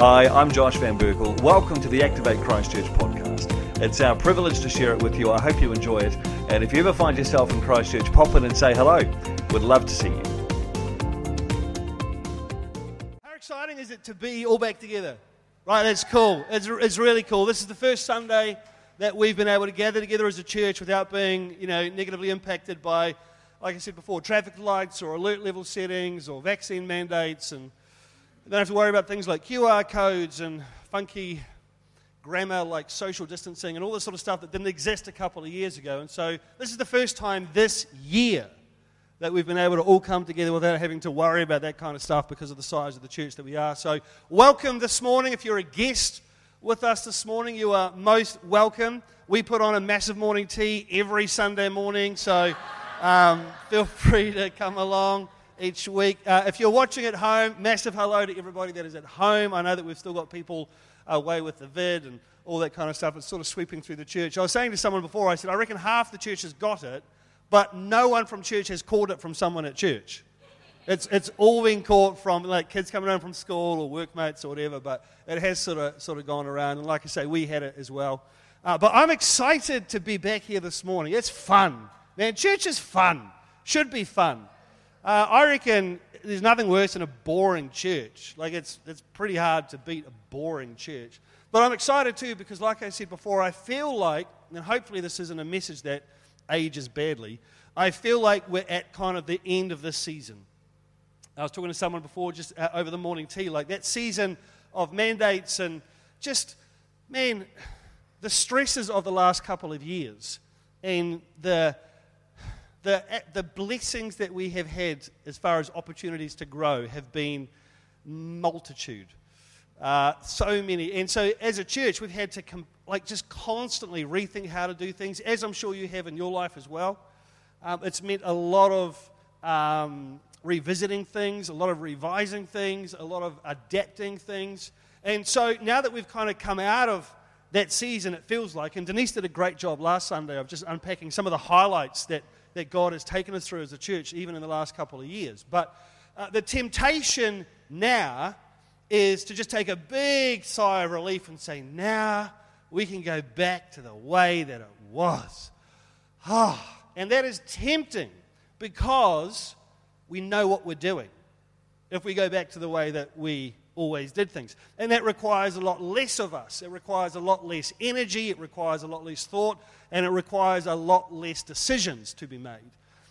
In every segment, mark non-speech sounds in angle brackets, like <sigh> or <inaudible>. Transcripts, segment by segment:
Hi, I'm Josh Van Berkel. Welcome to the Activate Christchurch podcast. It's our privilege to share it with you. I hope you enjoy it. And if you ever find yourself in Christchurch, pop in and say hello. We'd love to see you. How exciting is it to be all back together? Right, that's cool. It's, it's really cool. This is the first Sunday that we've been able to gather together as a church without being, you know, negatively impacted by, like I said before, traffic lights or alert level settings or vaccine mandates. And don't have to worry about things like QR codes and funky grammar like social distancing and all this sort of stuff that didn't exist a couple of years ago. And so this is the first time this year that we've been able to all come together without having to worry about that kind of stuff because of the size of the church that we are. So, welcome this morning. If you're a guest with us this morning, you are most welcome. We put on a massive morning tea every Sunday morning, so um, feel <laughs> free to come along each week. Uh, if you're watching at home, massive hello to everybody that is at home. I know that we've still got people away with the vid and all that kind of stuff. It's sort of sweeping through the church. I was saying to someone before, I said, I reckon half the church has got it, but no one from church has caught it from someone at church. It's, it's all been caught from like kids coming home from school or workmates or whatever, but it has sort of, sort of gone around. And like I say, we had it as well. Uh, but I'm excited to be back here this morning. It's fun. Man, church is fun. Should be fun. Uh, I reckon there's nothing worse than a boring church. Like, it's, it's pretty hard to beat a boring church. But I'm excited too because, like I said before, I feel like, and hopefully this isn't a message that ages badly, I feel like we're at kind of the end of this season. I was talking to someone before just uh, over the morning tea, like that season of mandates and just, man, the stresses of the last couple of years and the the, the blessings that we have had as far as opportunities to grow have been multitude. Uh, so many. And so as a church, we've had to com- like just constantly rethink how to do things, as I'm sure you have in your life as well. Um, it's meant a lot of um, revisiting things, a lot of revising things, a lot of adapting things. And so now that we've kind of come out of that season, it feels like, and Denise did a great job last Sunday of just unpacking some of the highlights that – that God has taken us through as a church, even in the last couple of years. But uh, the temptation now is to just take a big sigh of relief and say, now we can go back to the way that it was. Ah, and that is tempting because we know what we're doing if we go back to the way that we always did things. And that requires a lot less of us. It requires a lot less energy, it requires a lot less thought, and it requires a lot less decisions to be made.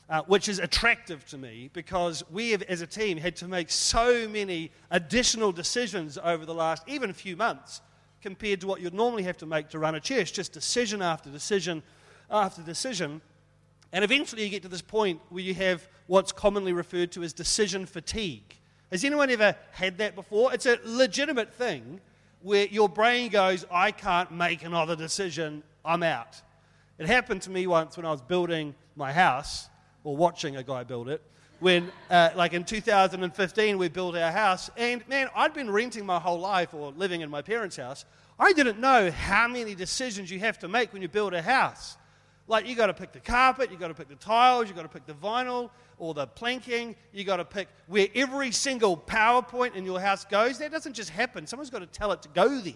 Uh, which is attractive to me because we have, as a team, had to make so many additional decisions over the last even few months compared to what you'd normally have to make to run a church, just decision after decision after decision. And eventually you get to this point where you have what's commonly referred to as decision fatigue. Has anyone ever had that before? It's a legitimate thing where your brain goes, I can't make another decision, I'm out. It happened to me once when I was building my house, or watching a guy build it. When, uh, like in 2015, we built our house, and man, I'd been renting my whole life or living in my parents' house. I didn't know how many decisions you have to make when you build a house. Like, you got to pick the carpet, you got to pick the tiles, you got to pick the vinyl or the planking. You got to pick where every single PowerPoint in your house goes. That doesn't just happen. Someone's got to tell it to go there.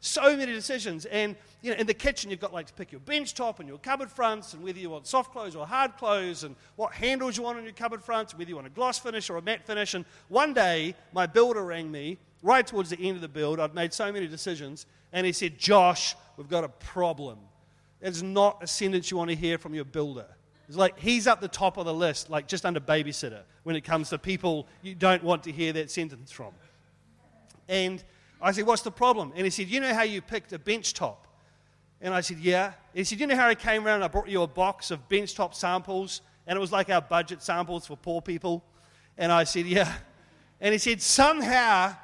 So many decisions. And you know, in the kitchen, you've got like to pick your bench top and your cupboard fronts, and whether you want soft close or hard close, and what handles you want on your cupboard fronts, whether you want a gloss finish or a matte finish. And one day, my builder rang me right towards the end of the build. I'd made so many decisions, and he said, Josh, we've got a problem. It's not a sentence you want to hear from your builder. It's like he's up the top of the list, like just under babysitter, when it comes to people you don't want to hear that sentence from. And I said, What's the problem? And he said, You know how you picked a bench top? And I said, Yeah. And he said, You know how I came around and I brought you a box of bench top samples? And it was like our budget samples for poor people. And I said, Yeah. And he said, Somehow,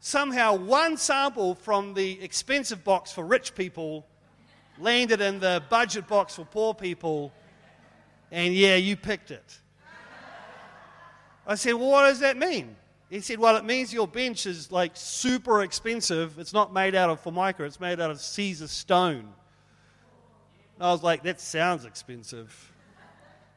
somehow one sample from the expensive box for rich people landed in the budget box for poor people. And yeah, you picked it. I said, Well, what does that mean? He said, Well, it means your bench is like super expensive. It's not made out of formica, it's made out of Caesar stone. And I was like, That sounds expensive.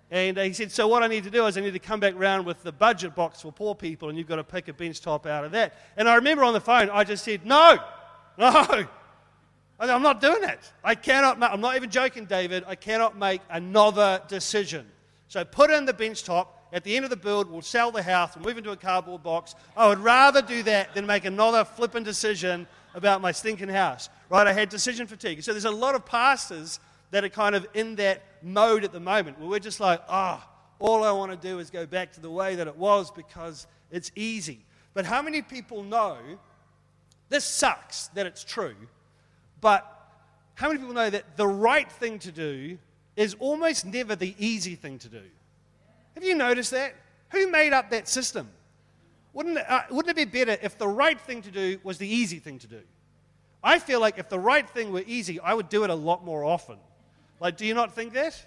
And he said, So, what I need to do is I need to come back round with the budget box for poor people, and you've got to pick a bench top out of that. And I remember on the phone, I just said, No, no, I'm not doing that. I cannot, I'm not even joking, David. I cannot make another decision. So, put in the bench top. At the end of the build, we'll sell the house and move into a cardboard box. I would rather do that than make another flippant decision about my stinking house. Right? I had decision fatigue. So, there's a lot of pastors that are kind of in that mode at the moment where we're just like, ah, oh, all I want to do is go back to the way that it was because it's easy. But how many people know this sucks that it's true, but how many people know that the right thing to do is almost never the easy thing to do? Have you noticed that? Who made up that system? Wouldn't uh, wouldn't it be better if the right thing to do was the easy thing to do? I feel like if the right thing were easy, I would do it a lot more often. Like, do you not think that?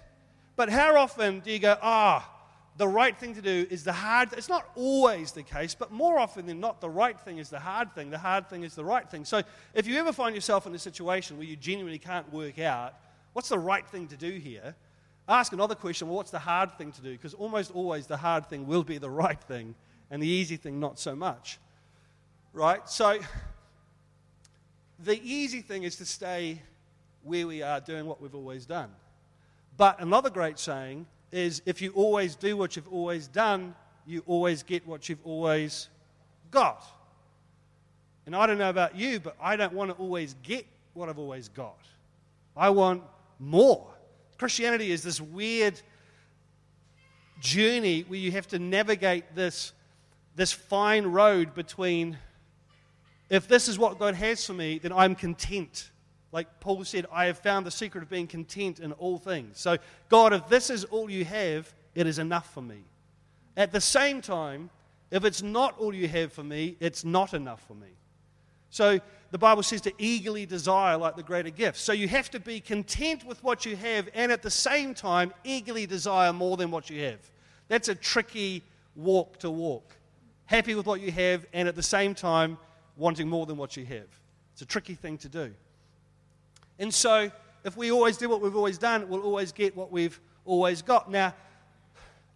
But how often do you go, ah, oh, the right thing to do is the hard It's not always the case, but more often than not, the right thing is the hard thing. The hard thing is the right thing. So if you ever find yourself in a situation where you genuinely can't work out what's the right thing to do here, ask another question well, what's the hard thing to do? Because almost always the hard thing will be the right thing, and the easy thing not so much. Right? So the easy thing is to stay where we are doing what we've always done. But another great saying is if you always do what you've always done, you always get what you've always got. And I don't know about you, but I don't want to always get what I've always got. I want more. Christianity is this weird journey where you have to navigate this, this fine road between if this is what God has for me, then I'm content. Like Paul said, I have found the secret of being content in all things. So, God, if this is all you have, it is enough for me. At the same time, if it's not all you have for me, it's not enough for me. So, the Bible says to eagerly desire like the greater gift. So, you have to be content with what you have and at the same time eagerly desire more than what you have. That's a tricky walk to walk. Happy with what you have and at the same time wanting more than what you have. It's a tricky thing to do. And so, if we always do what we've always done, we'll always get what we've always got. Now,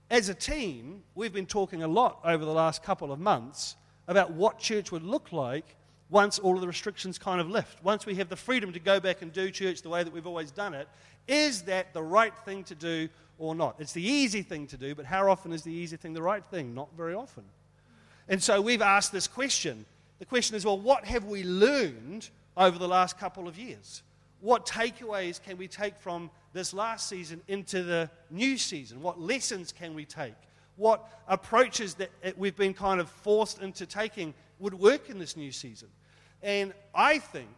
as a team, we've been talking a lot over the last couple of months about what church would look like once all of the restrictions kind of lift. Once we have the freedom to go back and do church the way that we've always done it, is that the right thing to do or not? It's the easy thing to do, but how often is the easy thing the right thing? Not very often. And so we've asked this question. The question is well, what have we learned over the last couple of years? What takeaways can we take from this last season into the new season? What lessons can we take? What approaches that eh, we've been kind of forced into taking would work in this new season? And I think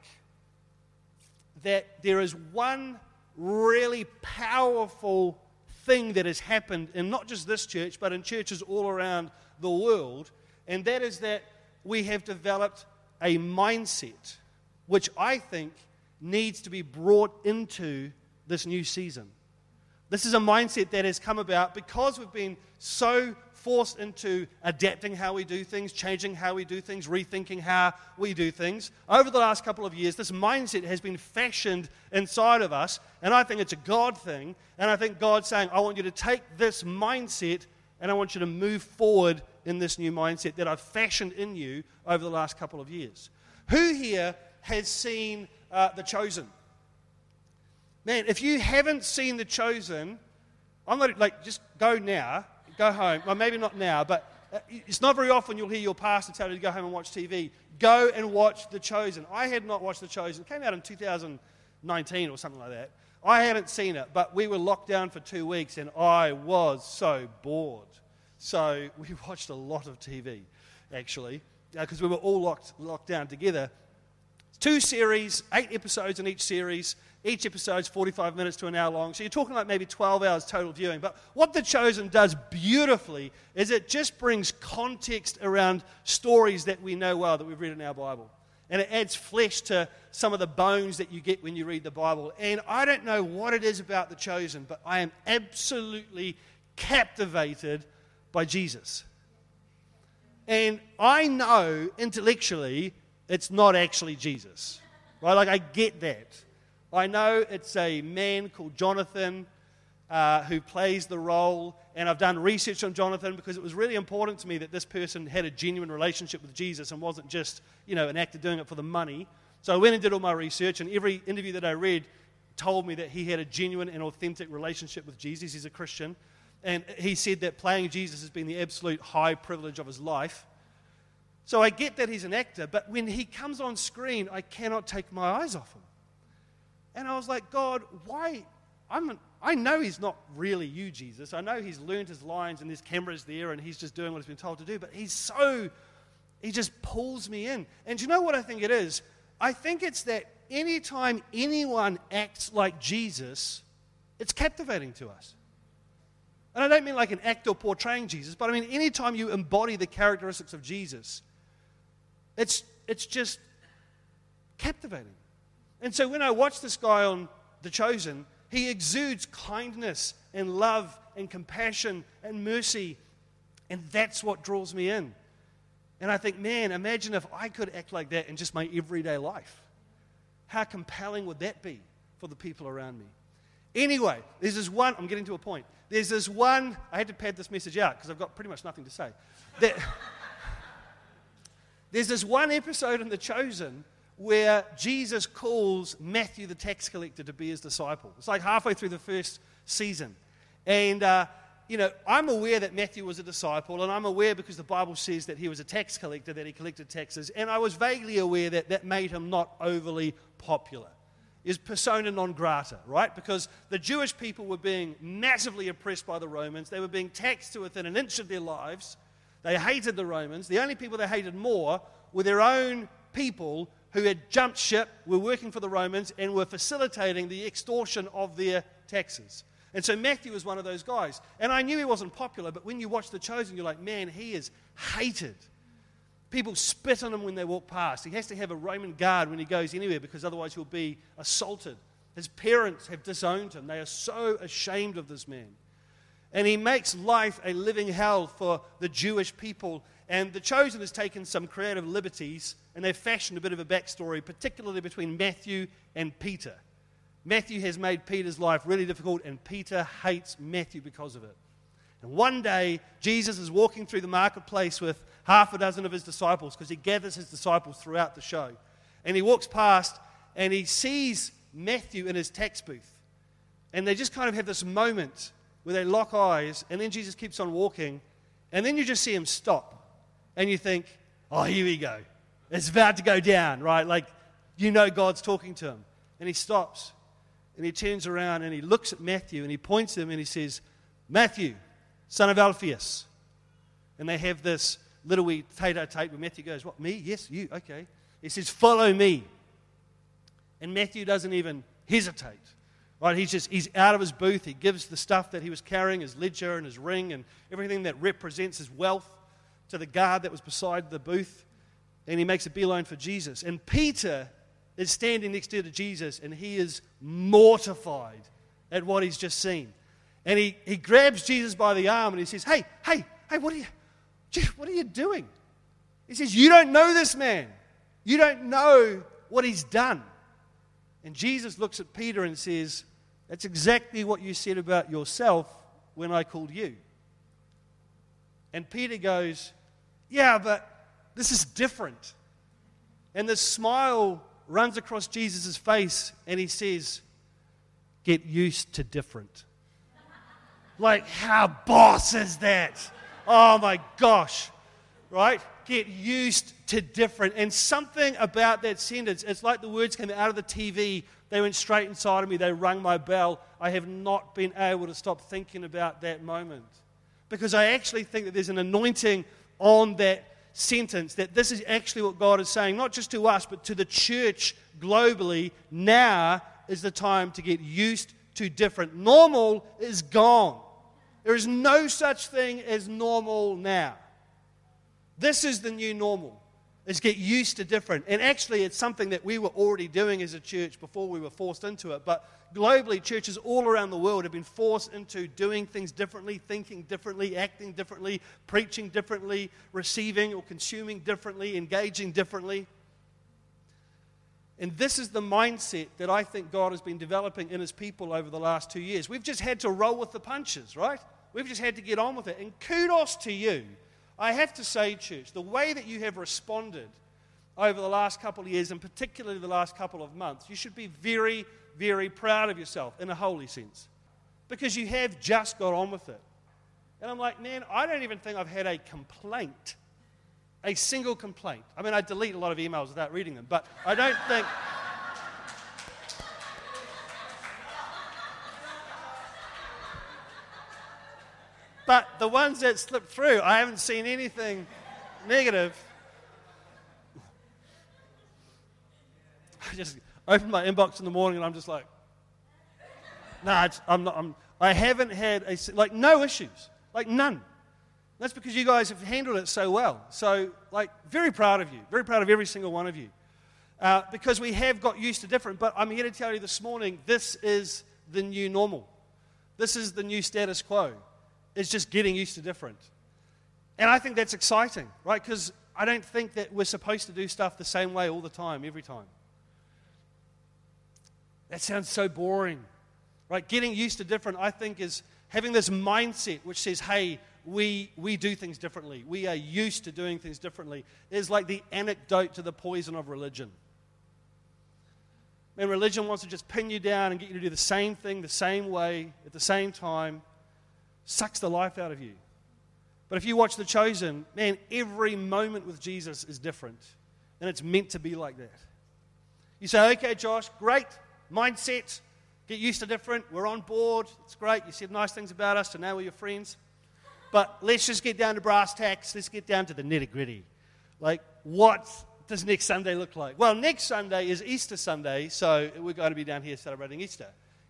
that there is one really powerful thing that has happened in not just this church, but in churches all around the world, and that is that we have developed a mindset which I think needs to be brought into this new season. This is a mindset that has come about because we've been so forced into adapting how we do things, changing how we do things, rethinking how we do things. Over the last couple of years, this mindset has been fashioned inside of us, and I think it's a God thing. And I think God's saying, I want you to take this mindset and I want you to move forward in this new mindset that I've fashioned in you over the last couple of years. Who here has seen uh, The Chosen. Man, if you haven't seen The Chosen, I'm to, like, just go now, go home. Well, maybe not now, but uh, it's not very often you'll hear your pastor tell you to go home and watch TV. Go and watch The Chosen. I had not watched The Chosen. It came out in 2019 or something like that. I hadn't seen it, but we were locked down for two weeks and I was so bored. So <laughs> we watched a lot of TV, actually, because uh, we were all locked, locked down together. Two series, eight episodes in each series. Each episode's 45 minutes to an hour long. So you're talking like maybe 12 hours total viewing. But what The Chosen does beautifully is it just brings context around stories that we know well, that we've read in our Bible. And it adds flesh to some of the bones that you get when you read the Bible. And I don't know what it is about The Chosen, but I am absolutely captivated by Jesus. And I know intellectually it's not actually Jesus. Right? Like, I get that. I know it's a man called Jonathan uh, who plays the role. And I've done research on Jonathan because it was really important to me that this person had a genuine relationship with Jesus and wasn't just, you know, an actor doing it for the money. So I went and did all my research, and every interview that I read told me that he had a genuine and authentic relationship with Jesus. He's a Christian. And he said that playing Jesus has been the absolute high privilege of his life. So I get that he's an actor, but when he comes on screen, I cannot take my eyes off him. And I was like, God, why? I'm an, I know he's not really you, Jesus. I know he's learned his lines and there's cameras there and he's just doing what he's been told to do, but he's so, he just pulls me in. And you know what I think it is? I think it's that anytime anyone acts like Jesus, it's captivating to us. And I don't mean like an actor portraying Jesus, but I mean anytime you embody the characteristics of Jesus, it's, it's just captivating. And so when I watch this guy on The Chosen, he exudes kindness and love and compassion and mercy. And that's what draws me in. And I think, man, imagine if I could act like that in just my everyday life. How compelling would that be for the people around me? Anyway, there's this one, I'm getting to a point. There's this one, I had to pad this message out because I've got pretty much nothing to say. That, <laughs> there's this one episode in The Chosen where Jesus calls Matthew the tax collector to be his disciple. It's like halfway through the first season. And, uh, you know, I'm aware that Matthew was a disciple, and I'm aware because the Bible says that he was a tax collector, that he collected taxes. And I was vaguely aware that that made him not overly popular. Is persona non grata, right? Because the Jewish people were being massively oppressed by the Romans. They were being taxed to within an inch of their lives. They hated the Romans. The only people they hated more were their own people who had jumped ship, were working for the Romans, and were facilitating the extortion of their taxes. And so Matthew was one of those guys. And I knew he wasn't popular, but when you watch The Chosen, you're like, man, he is hated. People spit on him when they walk past. He has to have a Roman guard when he goes anywhere because otherwise he'll be assaulted. His parents have disowned him. They are so ashamed of this man. And he makes life a living hell for the Jewish people. And The Chosen has taken some creative liberties and they've fashioned a bit of a backstory, particularly between Matthew and Peter. Matthew has made Peter's life really difficult, and Peter hates Matthew because of it. And one day, Jesus is walking through the marketplace with half a dozen of his disciples because he gathers his disciples throughout the show. And he walks past and he sees Matthew in his tax booth. And they just kind of have this moment where they lock eyes, and then Jesus keeps on walking, and then you just see him stop, and you think, oh, here we go. It's about to go down, right? Like, you know God's talking to him. And he stops, and he turns around, and he looks at Matthew, and he points at him, and he says, Matthew, son of Alphaeus. And they have this little wee tate-a-tate where Matthew goes, What, me? Yes, you, okay. He says, Follow me. And Matthew doesn't even hesitate. Right? He's just he's out of his booth. He gives the stuff that he was carrying, his ledger and his ring and everything that represents his wealth to the guard that was beside the booth. And he makes a beeline for Jesus. And Peter is standing next to Jesus and he is mortified at what he's just seen. And he, he grabs Jesus by the arm and he says, Hey, hey, hey, what are you what are you doing? He says, You don't know this man. You don't know what he's done. And Jesus looks at Peter and says, That's exactly what you said about yourself when I called you. And Peter goes, Yeah, but this is different. And the smile runs across Jesus' face and he says, Get used to different. like, how boss is that? Oh my gosh, right? get used to different. And something about that sentence, it's like the words came out of the TV. They went straight inside of me. They rung my bell. I have not been able to stop thinking about that moment. Because I actually think that there's an anointing on that sentence, that this is actually what God is saying, not just to us, but to the church globally. Now is the time to get used to different. Normal is gone. There is no such thing as normal now. This is the new normal. Is get used to different. And actually, it's something that we were already doing as a church before we were forced into it. But globally, churches all around the world have been forced into doing things differently, thinking differently, acting differently, preaching differently, receiving or consuming differently, engaging differently. And this is the mindset that I think God has been developing in his people over the last two years. We've just had to roll with the punches, right? We've just had to get on with it. And kudos to you. I have to say, church, the way that you have responded over the last couple of years, and particularly the last couple of months, you should be very, very proud of yourself in a holy sense. Because you have just got on with it. And I'm like, man, I don't even think I've had a complaint a single complaint. I mean, I delete a lot of emails without reading them, but I don't think. The ones that slipped through, I haven't seen anything negative. I just open my inbox in the morning and I'm just like, nah, I'm not, I'm, I haven't had a, like, no issues, like none. That's because you guys have handled it so well. So, like, very proud of you. Very proud of every single one of you. Uh, because we have got used to different. But I'm here to tell you this morning this is the new normal. This is the new status quo. It's just getting used to different. And I think that's exciting, right? Because I don't think that we're supposed to do stuff the same way all the time, every time. That sounds so boring, right? Getting used to different, I think, is having this mindset which says, hey, we, we do things differently. We are used to doing things differently. It's like the antidote to the poison of religion. Man, religion wants to just pin you down and get you to do the same thing the same way at the same time, sucks the life out of you. But if you watch The Chosen, man, every moment with Jesus is different. And it's meant to be like that. You say, okay, Josh, great mindset. Get used to different. We're on board. It's great. You said nice things about us, so now we're your friends. But let's just get down to brass tacks. Let's get down to the nitty gritty. Like, what does next Sunday look like? Well, next Sunday is Easter Sunday, so we're going to be down here celebrating Easter.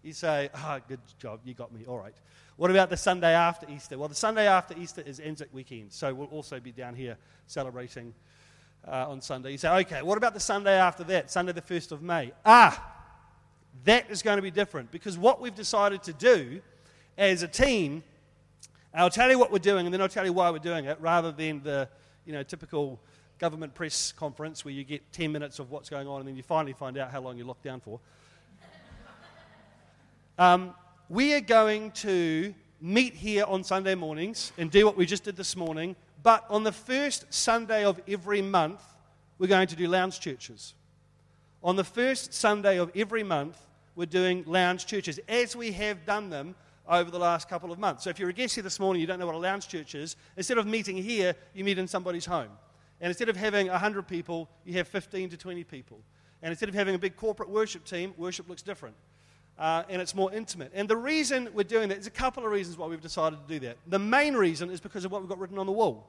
You say, ah, oh, good job, you got me. All right. What about the Sunday after Easter? Well, the Sunday after Easter is Anzac weekend, so we'll also be down here celebrating uh, on Sunday. You say, okay, what about the Sunday after that, Sunday the 1st of May? Ah, that is going to be different because what we've decided to do as a team I'll tell you what we're doing, and then I'll tell you why we're doing it, rather than the you know, typical government press conference where you get 10 minutes of what's going on and then you finally find out how long you're locked down for. Um, we are going to meet here on Sunday mornings and do what we just did this morning, but on the first Sunday of every month, we're going to do lounge churches. On the first Sunday of every month, we're doing lounge churches, as we have done them over the last couple of months. So if you're a guest here this morning, you don't know what a lounge church is, instead of meeting here, you meet in somebody's home. And instead of having 100 people, you have 15 to 20 people. And instead of having a big corporate worship team, worship looks different. Uh, and it's more intimate. And the reason we're doing that, there's a couple of reasons why we've decided to do that. The main reason is because of what we've got written on the wall.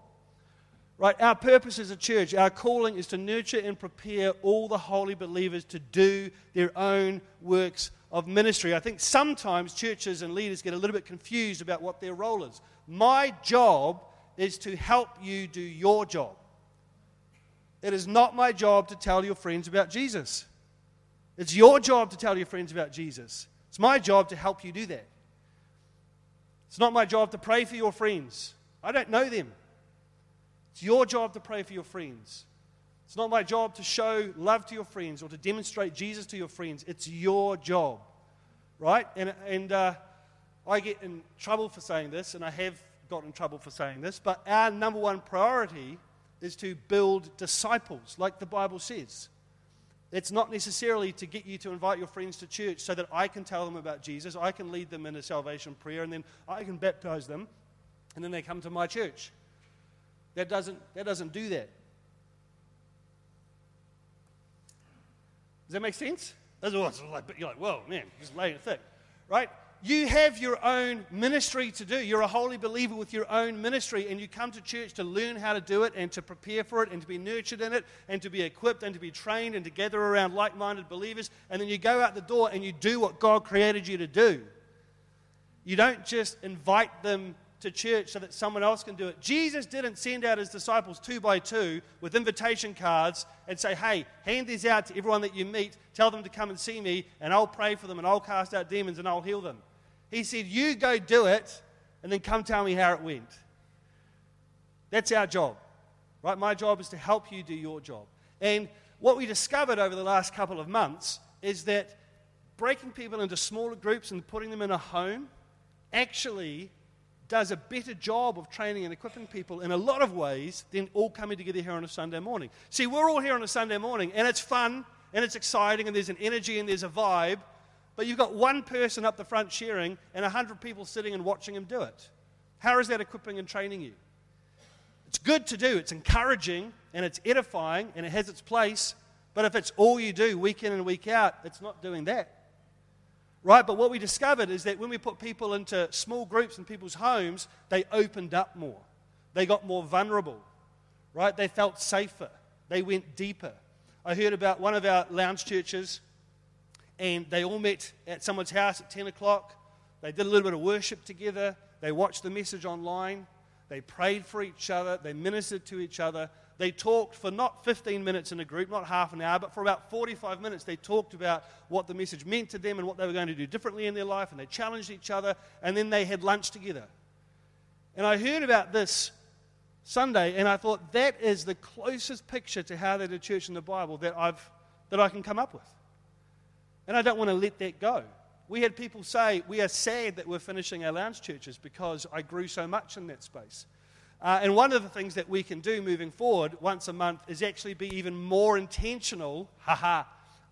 Right? Our purpose as a church, our calling is to nurture and prepare all the holy believers to do their own works of ministry. I think sometimes churches and leaders get a little bit confused about what their role is. My job is to help you do your job. It is not my job to tell your friends about Jesus. It's your job to tell your friends about Jesus. It's my job to help you do that. It's not my job to pray for your friends. I don't know them. It's your job to pray for your friends. It's not my job to show love to your friends or to demonstrate Jesus to your friends. It's your job, right? And, and uh, I get in trouble for saying this, and I have gotten in trouble for saying this, but our number one priority is to build disciples, like the Bible says. It's not necessarily to get you to invite your friends to church so that I can tell them about Jesus, I can lead them in a salvation prayer, and then I can baptize them, and then they come to my church. That doesn't, that doesn't do that. Does that make sense? That's what like, you're like, whoa, man, just laying it thick, right? You have your own ministry to do. You're a holy believer with your own ministry, and you come to church to learn how to do it and to prepare for it and to be nurtured in it and to be equipped and to be trained and to gather around like minded believers. And then you go out the door and you do what God created you to do. You don't just invite them to church so that someone else can do it. Jesus didn't send out his disciples two by two with invitation cards and say, hey, hand these out to everyone that you meet, tell them to come and see me, and I'll pray for them, and I'll cast out demons, and I'll heal them. He said, you go do it, and then come tell me how it went. That's our job, right? My job is to help you do your job. And what we discovered over the last couple of months is that breaking people into smaller groups and putting them in a home actually does a better job of training and equipping people in a lot of ways than all coming together here on a Sunday morning. See, we're all here on a Sunday morning, and it's fun, and it's exciting, and there's an energy, and there's a vibe, but you've got one person up the front sharing and 100 people sitting and watching him do it. How is that equipping and training you? It's good to do, it's encouraging, and it's edifying, and it has its place, but if it's all you do week in and week out, it's not doing that. Right? But what we discovered is that when we put people into small groups in people's homes, they opened up more. They got more vulnerable. Right? They felt safer. They went deeper. I heard about one of our lounge churches, and they all met at someone's house at 10 o'clock. They did a little bit of worship together. They watched the message online. They prayed for each other. They ministered to each other. They talked for not 15 minutes in a group, not half an hour, but for about 45 minutes. They talked about what the message meant to them and what they were going to do differently in their life, and they challenged each other, and then they had lunch together. And I heard about this Sunday, and I thought that is the closest picture to how they did church in the Bible that, I've, that I can come up with. And I don't want to let that go. We had people say, We are sad that we're finishing our lounge churches because I grew so much in that space. Uh, and one of the things that we can do moving forward once a month is actually be even more intentional, <laughs> haha,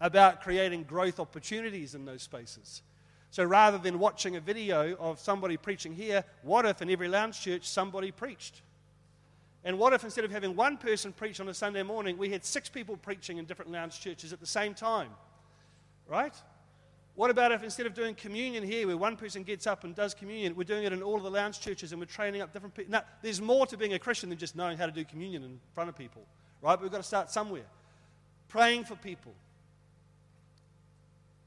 about creating growth opportunities in those spaces. So rather than watching a video of somebody preaching here, what if in every lounge church somebody preached? And what if instead of having one person preach on a Sunday morning, we had six people preaching in different lounge churches at the same time? Right? What about if instead of doing communion here, where one person gets up and does communion, we're doing it in all of the lounge churches and we're training up different people? Now, there's more to being a Christian than just knowing how to do communion in front of people, right? But we've got to start somewhere. Praying for people,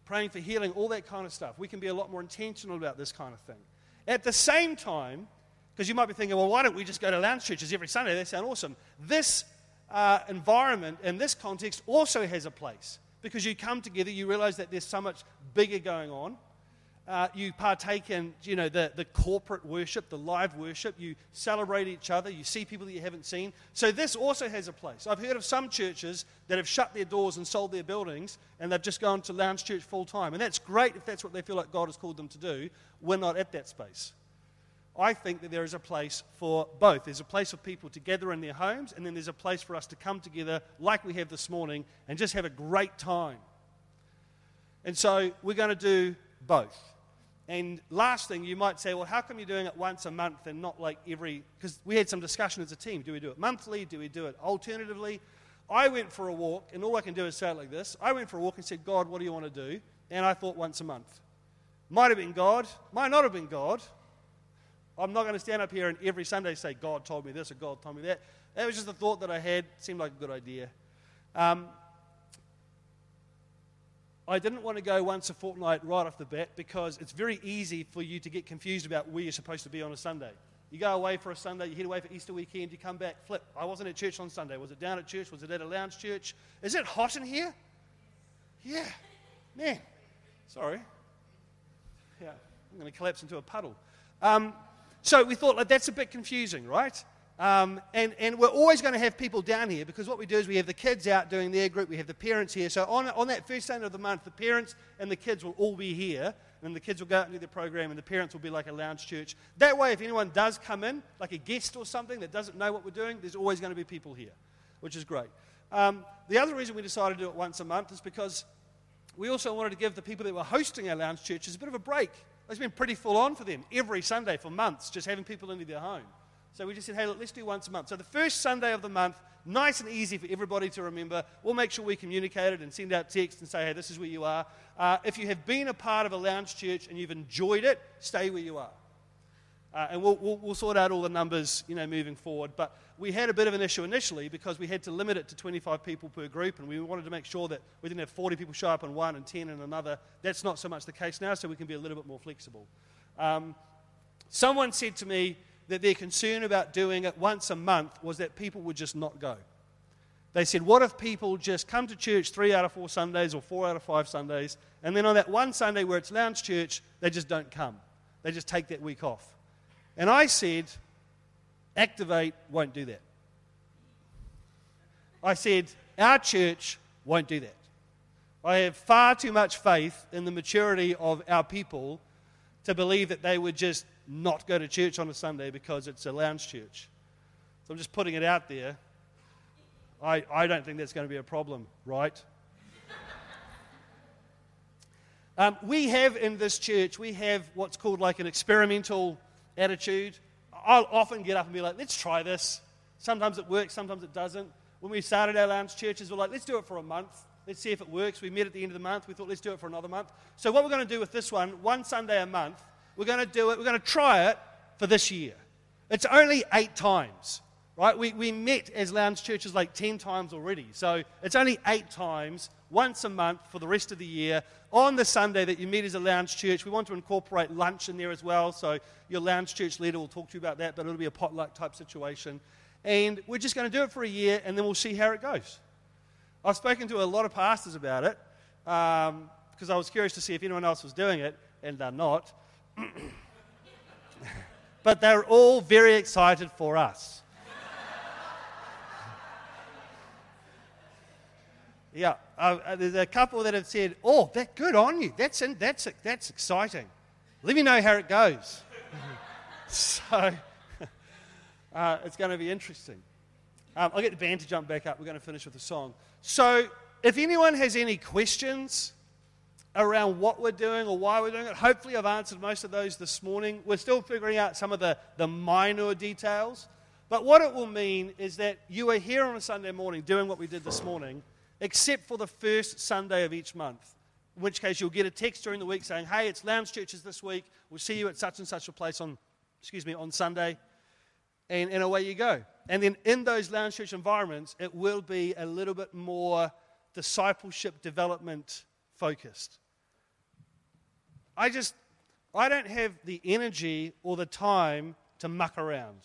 praying for healing, all that kind of stuff. We can be a lot more intentional about this kind of thing. At the same time, because you might be thinking, well, why don't we just go to lounge churches every Sunday? They sound awesome. This uh, environment and this context also has a place because you come together, you realize that there's so much bigger going on. Uh, you partake in you know, the, the corporate worship, the live worship. You celebrate each other. You see people that you haven't seen. So, this also has a place. I've heard of some churches that have shut their doors and sold their buildings and they've just gone to lounge church full time. And that's great if that's what they feel like God has called them to do. We're not at that space. I think that there is a place for both. There's a place for people to gather in their homes, and then there's a place for us to come together like we have this morning and just have a great time. And so we're going to do both. And last thing, you might say, well, how come you're doing it once a month and not like every. Because we had some discussion as a team. Do we do it monthly? Do we do it alternatively? I went for a walk, and all I can do is say it like this I went for a walk and said, God, what do you want to do? And I thought once a month. Might have been God, might not have been God. I'm not going to stand up here and every Sunday say, God told me this or God told me that. That was just a thought that I had. Seemed like a good idea. Um, I didn't want to go once a fortnight right off the bat because it's very easy for you to get confused about where you're supposed to be on a Sunday. You go away for a Sunday, you head away for Easter weekend, you come back, flip. I wasn't at church on Sunday. Was it down at church? Was it at a lounge church? Is it hot in here? Yeah. Man. Sorry. Yeah. I'm going to collapse into a puddle. Um, so we thought, like, that's a bit confusing, right? Um, and, and we're always going to have people down here because what we do is we have the kids out doing their group, we have the parents here. So on, on that first Sunday of the month, the parents and the kids will all be here, and the kids will go out and do the program, and the parents will be like a lounge church. That way, if anyone does come in, like a guest or something that doesn't know what we're doing, there's always going to be people here, which is great. Um, the other reason we decided to do it once a month is because we also wanted to give the people that were hosting our lounge churches a bit of a break. It's been pretty full on for them every Sunday for months, just having people into their home. So we just said, hey, look, let's do once a month. So the first Sunday of the month, nice and easy for everybody to remember. We'll make sure we communicate it and send out texts and say, hey, this is where you are. Uh, if you have been a part of a lounge church and you've enjoyed it, stay where you are. Uh, and we'll, we'll, we'll, sort out all the numbers, you know, moving forward. But we had a bit of an issue initially because we had to limit it to 25 people per group, and we wanted to make sure that we didn't have 40 people show up in one and 10 in another. That's not so much the case now, so we can be a little bit more flexible. Um, someone said to me that their concern about doing it once a month was that people would just not go. They said, What if people just come to church three out of four Sundays or four out of five Sundays, and then on that one Sunday where it's lounge church, they just don't come? They just take that week off. And I said, Activate won't do that. I said, Our church won't do that. I have far too much faith in the maturity of our people to believe that they would just not go to church on a Sunday because it's a lounge church. So I'm just putting it out there. I, I don't think that's going to be a problem, right? <laughs> um, we have in this church, we have what's called like an experimental attitude. I'll often get up and be like, let's try this. Sometimes it works, sometimes it doesn't. When we started our lounge churches, we're like, let's do it for a month. Let's see if it works. We met at the end of the month. We thought, let's do it for another month. So, what we're going to do with this one, one Sunday a month, we're going to do it, we're going to try it for this year. It's only eight times, right? We, we met as lounge churches like 10 times already. So, it's only eight times, once a month for the rest of the year. On the Sunday that you meet as a lounge church, we want to incorporate lunch in there as well. So, your lounge church leader will talk to you about that, but it'll be a potluck type situation. And we're just going to do it for a year and then we'll see how it goes. I've spoken to a lot of pastors about it because um, I was curious to see if anyone else was doing it, and they're not. <coughs> but they're all very excited for us. <laughs> yeah, uh, there's a couple that have said, "Oh, that good on you. That's in, that's that's exciting. Let me know how it goes." <laughs> so <laughs> uh, it's going to be interesting. Um, I'll get the band to jump back up. We're going to finish with a song. So, if anyone has any questions around what we're doing or why we're doing it, hopefully I've answered most of those this morning. We're still figuring out some of the, the minor details. But what it will mean is that you are here on a Sunday morning doing what we did this morning, except for the first Sunday of each month. In which case, you'll get a text during the week saying, Hey, it's Lounge Churches this week. We'll see you at such and such a place on, excuse me, on Sunday and, and away you go. And then in those lounge church environments, it will be a little bit more discipleship development focused. I just, I don't have the energy or the time to muck around.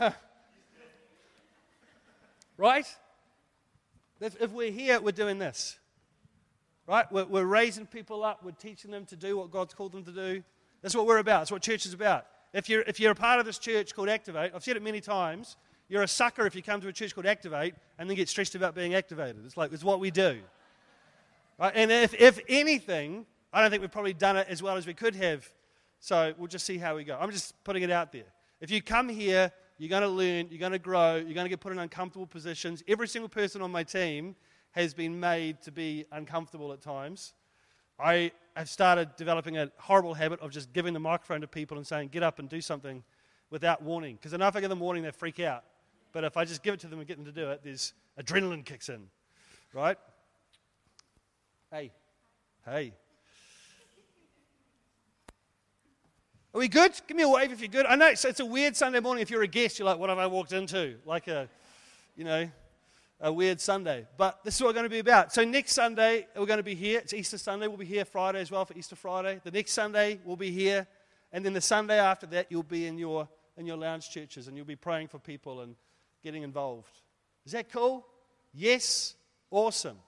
<laughs> right? If, if, we're here, we're doing this. Right? We're, we're raising people up, we're teaching them to do what God's called them to do. That's what we're about. That's what church is about. If you're, if you're a part of this church called Activate, I've said it many times, you're a sucker if you come to a church called Activate and then get stressed about being activated. It's like, it's what we do. Right? And if, if anything, I don't think we've probably done it as well as we could have. So we'll just see how we go. I'm just putting it out there. If you come here, you're going to learn, you're going to grow, you're going to get put in uncomfortable positions. Every single person on my team has been made to be uncomfortable at times. I have started developing a horrible habit of just giving the microphone to people and saying, get up and do something without warning. Because know if I give them warning, they freak out. But if I just give it to them and get them to do it, there's adrenaline kicks in. Right? Hey. Hey. Are we good? Give me a wave if you're good. I know it's, it's a weird Sunday morning. If you're a guest, you're like, what have I walked into? Like a, you know, a weird Sunday. But this is what we're going to be about. So next Sunday, we're going to be here. It's Easter Sunday. We'll be here Friday as well for Easter Friday. The next Sunday, we'll be here. And then the Sunday after that, you'll be in your, in your lounge churches and you'll be praying for people and getting involved. Is that cool? Yes? Awesome.